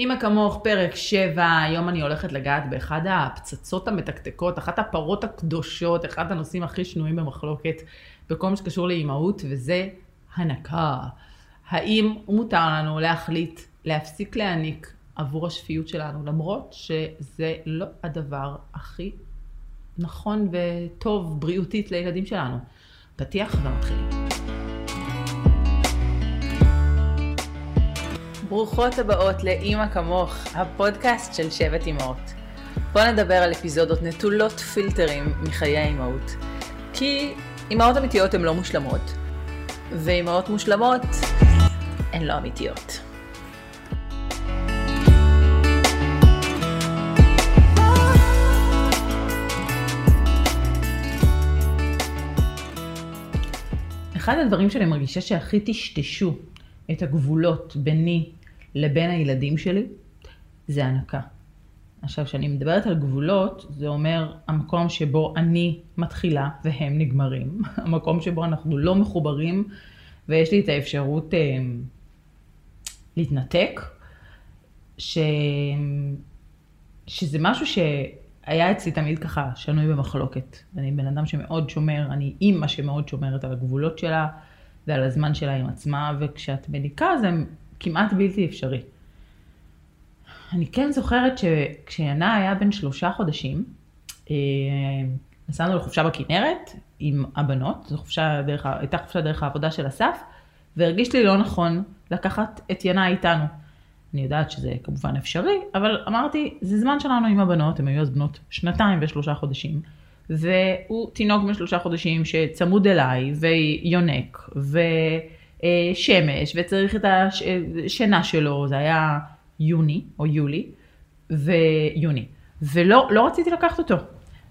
אמא כמוך, פרק 7, היום אני הולכת לגעת באחד הפצצות המתקתקות, אחת הפרות הקדושות, אחד הנושאים הכי שנויים במחלוקת בכל מה שקשור לאימהות, וזה הנקה. האם מותר לנו להחליט להפסיק להעניק עבור השפיות שלנו, למרות שזה לא הדבר הכי נכון וטוב בריאותית לילדים שלנו. פתיח ומתחילים. ברוכות הבאות לאימא כמוך, הפודקאסט של שבט אימהות. בואו נדבר על אפיזודות נטולות פילטרים מחיי האימהות. כי אימהות אמיתיות הן לא מושלמות, ואימהות מושלמות הן לא אמיתיות. אחד הדברים שאני מרגישה שהכי טשטשו את הגבולות ביני לבין הילדים שלי, זה הנקה. עכשיו, כשאני מדברת על גבולות, זה אומר המקום שבו אני מתחילה והם נגמרים. המקום שבו אנחנו לא מחוברים ויש לי את האפשרות אה, להתנתק, ש... שזה משהו שהיה אצלי תמיד ככה שנוי במחלוקת. אני בן אדם שמאוד שומר, אני אימא שמאוד שומרת על הגבולות שלה ועל הזמן שלה עם עצמה, וכשאת מניקה זה כמעט בלתי אפשרי. אני כן זוכרת שכשינה היה בן שלושה חודשים, אה, נסענו לחופשה בכנרת עם הבנות, זו חופשה דרך, הייתה חופשה דרך העבודה של אסף, והרגיש לי לא נכון לקחת את ינה איתנו. אני יודעת שזה כמובן אפשרי, אבל אמרתי, זה זמן שלנו עם הבנות, הן היו אז בנות שנתיים ושלושה חודשים, והוא תינוק בן שלושה חודשים שצמוד אליי, ויונק, ושמש, וצריך את השינה שלו, זה היה יוני, או יולי, ויוני. ולא לא רציתי לקחת אותו.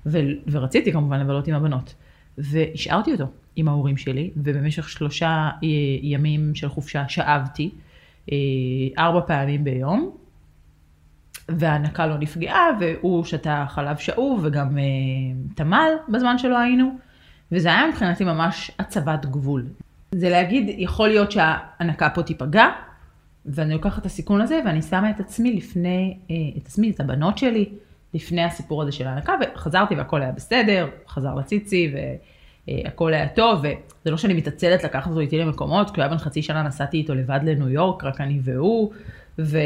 ו, ורציתי כמובן לבלות עם הבנות. והשארתי אותו עם ההורים שלי, ובמשך שלושה אה, ימים של חופשה שאבתי, אה, ארבע פעמים ביום, וההנקה לא נפגעה, והוא שתה חלב שאוב וגם אה, תמל בזמן שלא היינו, וזה היה מבחינתי ממש הצבת גבול. זה להגיד, יכול להיות שההנקה פה תיפגע, ואני לוקחת את הסיכון הזה, ואני שמה את עצמי לפני, אה, את עצמי, את הבנות שלי, לפני הסיפור הזה של ההנקה, וחזרתי והכל היה בסדר, חזר לציצי, והכל היה טוב, וזה לא שאני מתעצלת לקחת אותו איתי למקומות, כי הוא היה בן חצי שנה נסעתי איתו לבד לניו יורק, רק אני והוא, ו...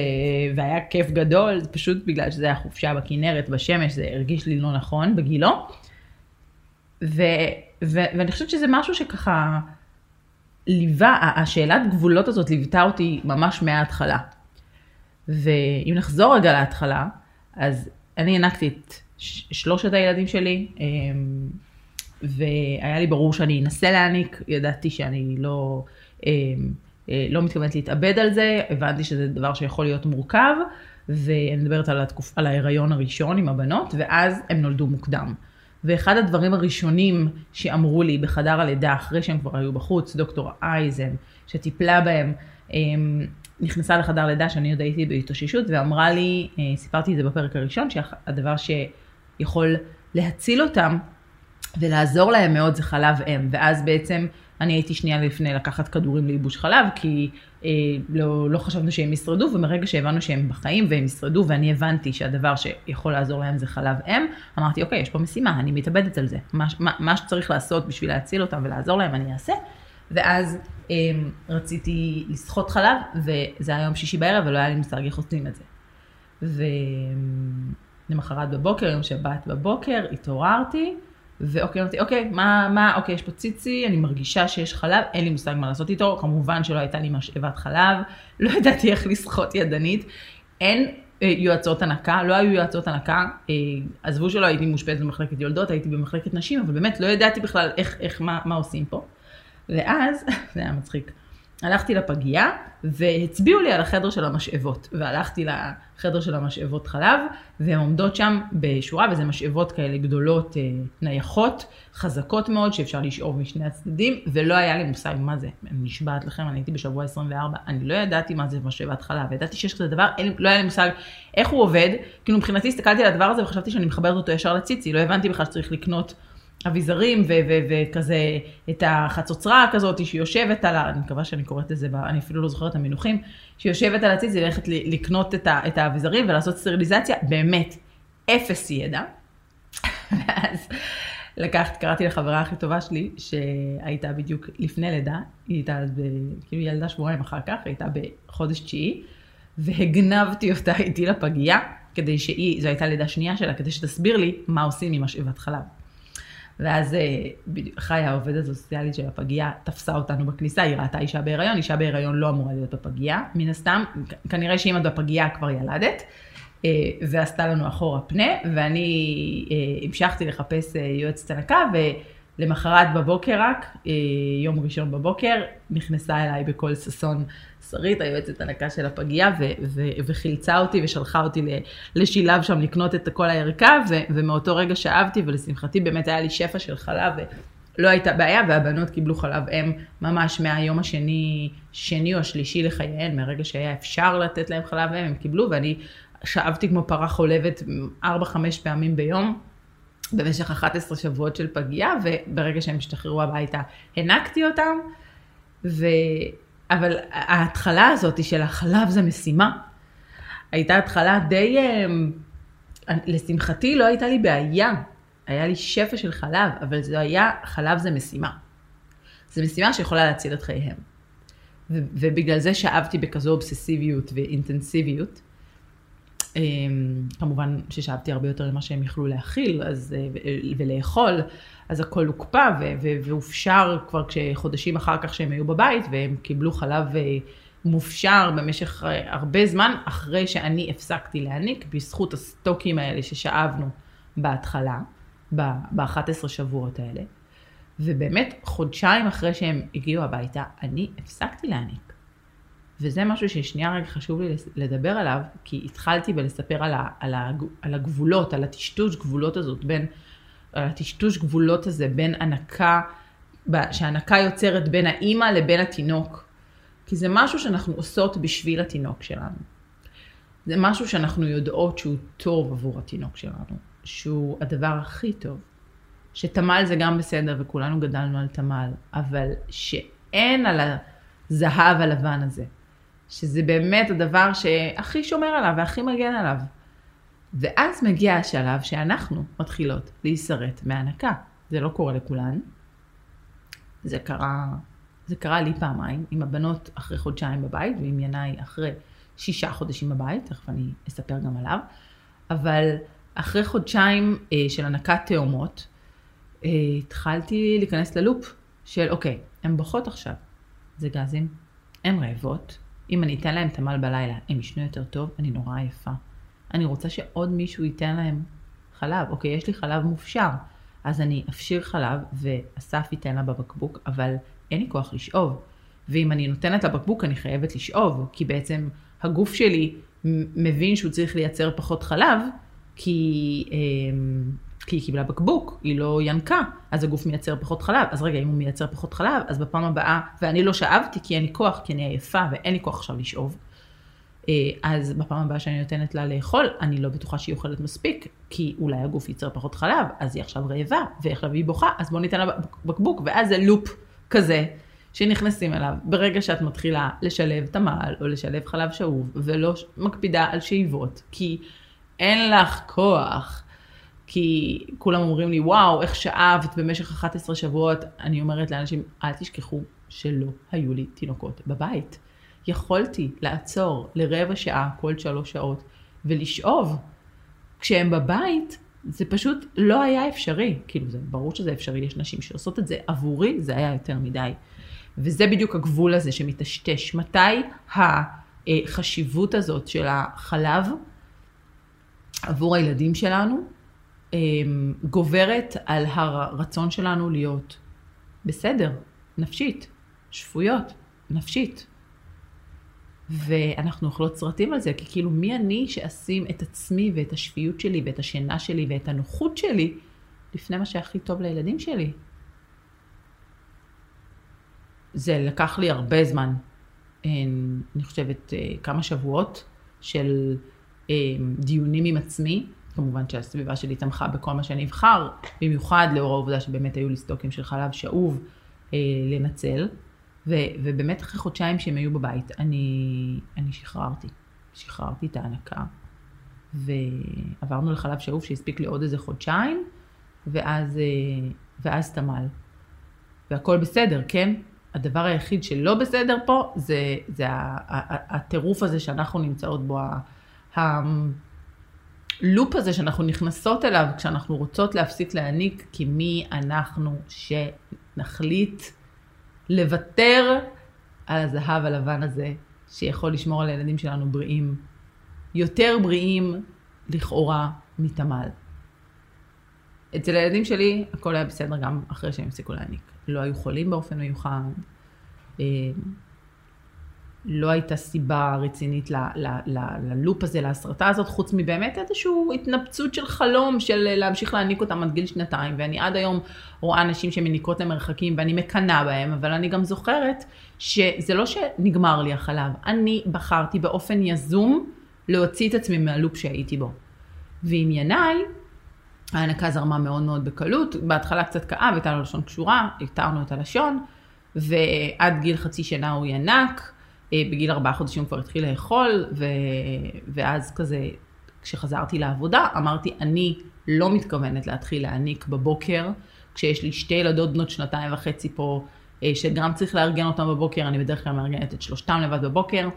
והיה כיף גדול, פשוט בגלל שזה היה חופשה בכנרת, בשמש, זה הרגיש לי לא נכון בגילו. ו... ו... ואני חושבת שזה משהו שככה... ליווה, השאלת גבולות הזאת ליוותה אותי ממש מההתחלה. ואם נחזור רגע להתחלה, אז אני הענקתי את שלושת הילדים שלי, אמ, והיה לי ברור שאני אנסה להעניק, ידעתי שאני לא, אמ, אה, לא מתכוונת להתאבד על זה, הבנתי שזה דבר שיכול להיות מורכב, ואני מדברת על, התקופ... על ההיריון הראשון עם הבנות, ואז הם נולדו מוקדם. ואחד הדברים הראשונים שאמרו לי בחדר הלידה, אחרי שהם כבר היו בחוץ, דוקטור אייזן, שטיפלה בהם, אמ, נכנסה לחדר לידה שאני עוד הייתי בהתאוששות, ואמרה לי, אה, סיפרתי את זה בפרק הראשון, שהדבר שיכול להציל אותם ולעזור להם מאוד זה חלב אם, ואז בעצם אני הייתי שנייה לפני לקחת כדורים לייבוש חלב, כי אה, לא, לא חשבנו שהם ישרדו, ומרגע שהבנו שהם בחיים והם ישרדו, ואני הבנתי שהדבר שיכול לעזור להם זה חלב אם, אמרתי, אוקיי, יש פה משימה, אני מתאבדת על זה. מה, מה, מה שצריך לעשות בשביל להציל אותם ולעזור להם, אני אעשה. ואז אה, רציתי לסחוט חלב, וזה היה יום שישי בערב, ולא היה לי מושג איך עושים את זה. ולמחרת בבוקר, יום שבת בבוקר, התעוררתי, ואוקיי, אמרתי, אוקיי, מה, מה, אוקיי, יש פה ציצי, אני מרגישה שיש חלב, אין לי מושג מה לעשות איתו, כמובן שלא הייתה לי משאבת חלב, לא ידעתי איך לסחוט ידנית, אין אה, יועצות הנקה, לא היו יועצות הנקה, אה, עזבו שלא הייתי מאושפזת במחלקת יולדות, הייתי במחלקת נשים, אבל באמת לא ידעתי בכלל איך, איך, מה, מה עושים פה. ואז, זה היה מצחיק, הלכתי לפגייה והצביעו לי על החדר של המשאבות, והלכתי לחדר של המשאבות חלב, והן עומדות שם בשורה, וזה משאבות כאלה גדולות, אה, נייחות, חזקות מאוד, שאפשר לשאוב משני הצדדים, ולא היה לי מושג מה זה. אני נשבעת לכם, אני הייתי בשבוע 24, אני לא ידעתי מה זה משאבת חלב, ידעתי שיש כזה דבר, אין, לא היה לי מושג איך הוא עובד, כאילו מבחינתי הסתכלתי על הדבר הזה וחשבתי שאני מחברת אותו ישר לציצי, לא הבנתי בכלל שצריך לקנות האביזרים וכזה את החצוצרה כזאת שיושבת על ה... אני מקווה שאני קוראת לזה, אני אפילו לא זוכרת את המינוחים, שיושבת על הציץ, זה ללכת לקנות את האביזרים ולעשות סטריליזציה, באמת, אפס ידע. ואז לקחת, קראתי לחברה הכי טובה שלי, שהייתה בדיוק לפני לידה, היא הייתה כאילו ילדה שבועיים אחר כך, היא הייתה בחודש תשיעי, והגנבתי אותה איתי לפגייה, כדי שהיא, זו הייתה לידה שנייה שלה, כדי שתסביר לי מה עושים עם משאבת חלב. ואז אה, חיה, העובדת הסוציאלית של הפגייה, תפסה אותנו בכניסה, היא ראתה אישה בהיריון, אישה בהיריון לא אמורה להיות בפגייה, מן הסתם, כנראה שאם את בפגייה כבר ילדת, אה, ועשתה לנו אחורה פנה, ואני אה, המשכתי לחפש יועצת הנקה, ולמחרת בבוקר רק, יום ראשון בבוקר, נכנסה אליי בקול ששון שרית, היועצת הנקה של הפגייה, ו- ו- וחילצה אותי ושלחה אותי לשילב שם לקנות את כל הערכה, ו- ומאותו רגע שאבתי, ולשמחתי באמת היה לי שפע של חלב, ולא הייתה בעיה, והבנות קיבלו חלב אם ממש מהיום השני, שני או השלישי לחייהן, מהרגע שהיה אפשר לתת להם חלב אם, הם קיבלו, ואני שאבתי כמו פרה חולבת 4-5 פעמים ביום. במשך 11 שבועות של פגייה, וברגע שהם השתחררו הביתה, הנקתי אותם, ו... אבל ההתחלה הזאת של החלב זה משימה, הייתה התחלה די, אמ, לשמחתי לא הייתה לי בעיה, היה לי שפע של חלב, אבל זה היה, חלב זה משימה. זו משימה שיכולה להציל את חייהם. ובגלל זה שאבתי בכזו אובססיביות ואינטנסיביות. אמ, כמובן ששאבתי הרבה יותר ממה שהם יכלו להכיל אז, אה, ולאכול, אז הכל הוקפא והופשר כבר כשחודשים אחר כך שהם היו בבית, והם קיבלו חלב אה, מופשר במשך אה, הרבה זמן, אחרי שאני הפסקתי להניק, בזכות הסטוקים האלה ששאבנו בהתחלה, ב-11 שבועות האלה. ובאמת, חודשיים אחרי שהם הגיעו הביתה, אני הפסקתי להניק. וזה משהו ששנייה רגע חשוב לי לדבר עליו, כי התחלתי בלספר על, ה, על, ה, על הגבולות, על הטשטוש גבולות הזאת בין הטשטוש גבולות הזה בין הנקה, שהנקה יוצרת בין האימא לבין התינוק. כי זה משהו שאנחנו עושות בשביל התינוק שלנו. זה משהו שאנחנו יודעות שהוא טוב עבור התינוק שלנו, שהוא הדבר הכי טוב. שתמ"ל זה גם בסדר וכולנו גדלנו על תמ"ל, אבל שאין על הזהב הלבן הזה, שזה באמת הדבר שהכי שומר עליו והכי מגן עליו. ואז מגיע השלב שאנחנו מתחילות להישרט מהנקה. זה לא קורה לכולן. זה קרה, זה קרה לי פעמיים, עם הבנות אחרי חודשיים בבית, ועם ינאי אחרי שישה חודשים בבית, תכף אני אספר גם עליו. אבל אחרי חודשיים אה, של הנקת תאומות, אה, התחלתי להיכנס ללופ של אוקיי, הן בוכות עכשיו, זה גזים, הן רעבות, אם אני אתן להן תמ"ל בלילה, הן ישנו יותר טוב, אני נורא עייפה. אני רוצה שעוד מישהו ייתן להם חלב. אוקיי, יש לי חלב מופשר, אז אני אפשיר חלב ואסף ייתן לה בבקבוק, אבל אין לי כוח לשאוב. ואם אני נותנת לה בקבוק, אני חייבת לשאוב, כי בעצם הגוף שלי מבין שהוא צריך לייצר פחות חלב, כי, אמ, כי היא קיבלה בקבוק, היא לא ינקה, אז הגוף מייצר פחות חלב. אז רגע, אם הוא מייצר פחות חלב, אז בפעם הבאה, ואני לא שאבתי כי אין לי כוח, כי אני עייפה ואין לי כוח עכשיו לשאוב. אה, אז בפעם הבאה שאני נותנת לה לאכול, אני לא בטוחה שהיא אוכלת מספיק, כי אולי הגוף ייצר פחות חלב, אז היא עכשיו רעבה, ועכשיו היא בוכה, אז בוא ניתן לה בקבוק, ואז זה לופ כזה שנכנסים אליו. ברגע שאת מתחילה לשלב תמ"ל, או לשלב חלב שאוב, ולא מקפידה על שאיבות, כי אין לך כוח, כי כולם אומרים לי, וואו, איך שאבת במשך 11 שבועות, אני אומרת לאנשים, אל תשכחו שלא היו לי תינוקות בבית. יכולתי לעצור לרבע שעה כל שלוש שעות ולשאוב. כשהם בבית, זה פשוט לא היה אפשרי. כאילו, זה ברור שזה אפשרי, יש נשים שעושות את זה. עבורי זה היה יותר מדי. וזה בדיוק הגבול הזה שמטשטש. מתי החשיבות הזאת של החלב עבור הילדים שלנו גוברת על הרצון שלנו להיות בסדר, נפשית, שפויות, נפשית. ואנחנו אוכלות סרטים על זה, כי כאילו מי אני שאשים את עצמי ואת השפיות שלי ואת השינה שלי ואת הנוחות שלי לפני מה שהכי טוב לילדים שלי. זה לקח לי הרבה זמן, אני חושבת כמה שבועות של דיונים עם עצמי, כמובן שהסביבה שלי תמכה בכל מה שאני אבחר, במיוחד לאור העובדה שבאמת היו לי סטוקים של חלב שאוב אה, לנצל, ו, ובאמת אחרי חודשיים שהם היו בבית, אני, אני שחררתי. שחררתי את ההנקה, ועברנו לחלב שאוב שהספיק לי עוד איזה חודשיים, ואז, אה, ואז תמל. והכל בסדר, כן? הדבר היחיד שלא בסדר פה זה, זה הטירוף הזה שאנחנו נמצאות בו, הלופ הזה שאנחנו נכנסות אליו כשאנחנו רוצות להפסיק להעניק, כי מי אנחנו שנחליט לוותר על הזהב הלבן הזה, שיכול לשמור על הילדים שלנו בריאים, יותר בריאים לכאורה מתמ"ל. אצל הילדים שלי הכל היה בסדר גם אחרי שהם הפסיקו להעניק. לא היו חולים באופן מיוחד, אה, לא הייתה סיבה רצינית ללופ הזה, להסרטה הזאת, חוץ מבאמת איזושהי התנפצות של חלום של להמשיך להעניק אותם עד גיל שנתיים, ואני עד היום רואה נשים שמניקות למרחקים ואני מקנאה בהם, אבל אני גם זוכרת שזה לא שנגמר לי החלב, אני בחרתי באופן יזום להוציא את עצמי מהלופ שהייתי בו. ועם ינאי, ההנקה זרמה מאוד מאוד בקלות, בהתחלה קצת כאב, הייתה לו לשון קשורה, התרנו את הלשון, ועד גיל חצי שנה הוא ינק, בגיל ארבעה חודשים כבר התחיל לאכול, ו... ואז כזה, כשחזרתי לעבודה, אמרתי, אני לא מתכוונת להתחיל להעניק בבוקר, כשיש לי שתי ילדות בנות שנתיים וחצי פה, אה, שגם צריך לארגן אותן בבוקר, אני בדרך כלל מארגנת את שלושתם לבד בבוקר.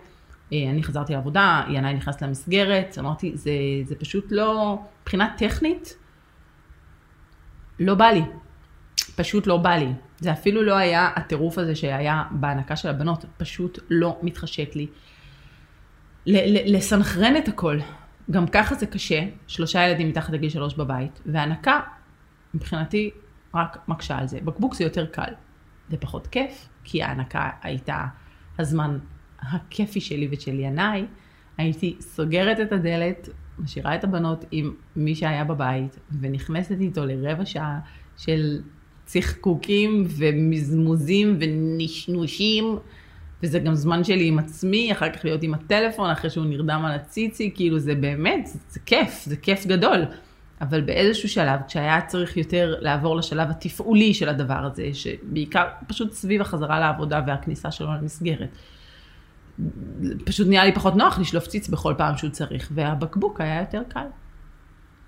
אה, אני חזרתי לעבודה, ינאי נכנס למסגרת, אמרתי, זה, זה פשוט לא, מבחינה טכנית, לא בא לי. פשוט לא בא לי. זה אפילו לא היה הטירוף הזה שהיה בהנקה של הבנות, פשוט לא מתחשק לי. לסנכרן את הכל. גם ככה זה קשה, שלושה ילדים מתחת לגיל שלוש בבית, והנקה, מבחינתי, רק מקשה על זה. בקבוק זה יותר קל. זה פחות כיף, כי ההנקה הייתה הזמן הכיפי שלי ושל ינאי. הייתי סוגרת את הדלת, משאירה את הבנות עם מי שהיה בבית, ונכנסת איתו לרבע שעה של צחקוקים ומזמוזים ונשנושים, וזה גם זמן שלי עם עצמי, אחר כך להיות עם הטלפון, אחרי שהוא נרדם על הציצי, כאילו זה באמת, זה, זה כיף, זה כיף גדול. אבל באיזשהו שלב, כשהיה צריך יותר לעבור לשלב התפעולי של הדבר הזה, שבעיקר פשוט סביב החזרה לעבודה והכניסה שלו למסגרת, פשוט נהיה לי פחות נוח לשלוף ציץ בכל פעם שהוא צריך, והבקבוק היה יותר קל.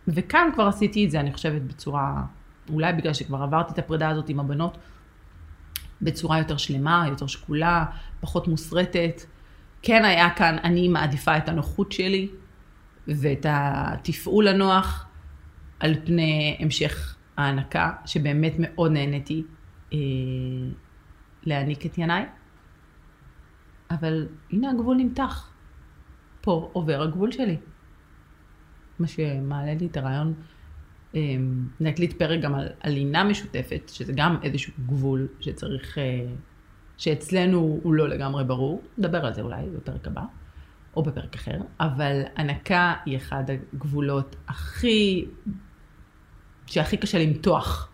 וכאן כבר עשיתי את זה, אני חושבת, בצורה אולי בגלל שכבר עברתי את הפרידה הזאת עם הבנות, בצורה יותר שלמה, יותר שקולה, פחות מוסרטת. כן היה כאן, אני מעדיפה את הנוחות שלי ואת התפעול הנוח על פני המשך ההנקה, שבאמת מאוד נהניתי אה, להעניק את ינאי. אבל הנה הגבול נמתח. פה עובר הגבול שלי. מה שמעלה לי את הרעיון נקליט פרק גם על, לינה משותפת, שזה גם איזשהו גבול שצריך, אה, שאצלנו הוא לא לגמרי ברור, נדבר על זה אולי בפרק הבא, או בפרק אחר, אבל הנקה היא אחד הגבולות הכי, שהכי קשה למתוח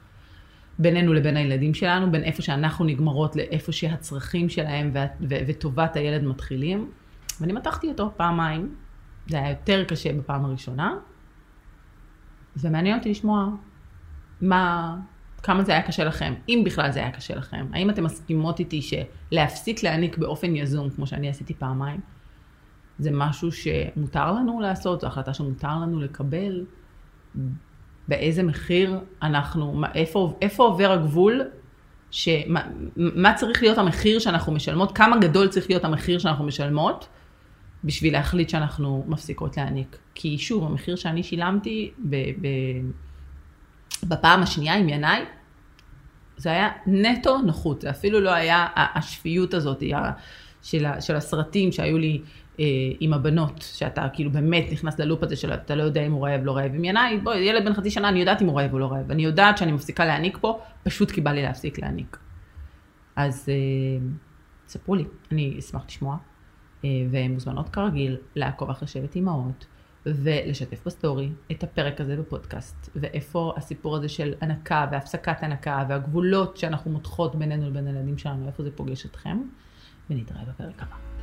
בינינו לבין הילדים שלנו, בין איפה שאנחנו נגמרות לאיפה שהצרכים שלהם וטובת הילד מתחילים. ואני מתחתי אותו פעמיים, זה היה יותר קשה בפעם הראשונה, ומעניין אותי לשמוע מה, כמה זה היה קשה לכם, אם בכלל זה היה קשה לכם. האם אתם מסכימות איתי שלהפסיק להעניק באופן יזום, כמו שאני עשיתי פעמיים, זה משהו שמותר לנו לעשות, זו החלטה שמותר לנו לקבל? באיזה מחיר אנחנו, איפה, איפה עובר הגבול, שמה, מה צריך להיות המחיר שאנחנו משלמות, כמה גדול צריך להיות המחיר שאנחנו משלמות, בשביל להחליט שאנחנו מפסיקות להעניק. כי שוב, המחיר שאני שילמתי ב, ב, בפעם השנייה עם ינאי, זה היה נטו נוחות, זה אפילו לא היה השפיות הזאת של, של הסרטים שהיו לי אה, עם הבנות, שאתה כאילו באמת נכנס ללופ הזה של אתה לא יודע אם הוא רעב, לא רעב. עם ינאי, בואי, ילד בן חצי שנה, אני יודעת אם הוא רעב או לא רעב. אני יודעת שאני מפסיקה להניק פה, פשוט כי בא לי להפסיק להניק. אז אה, ספרו לי, אני אשמח לשמוע. אה, והן מוזמנות כרגיל לעקוב אחרי שבט אימהות ולשתף בסטורי את הפרק הזה בפודקאסט ואיפה הסיפור הזה של הנקה והפסקת הנקה והגבולות שאנחנו מותחות בינינו לבין הילדים שלנו, איפה זה פוגש אתכם ונתראה בפרק הבא.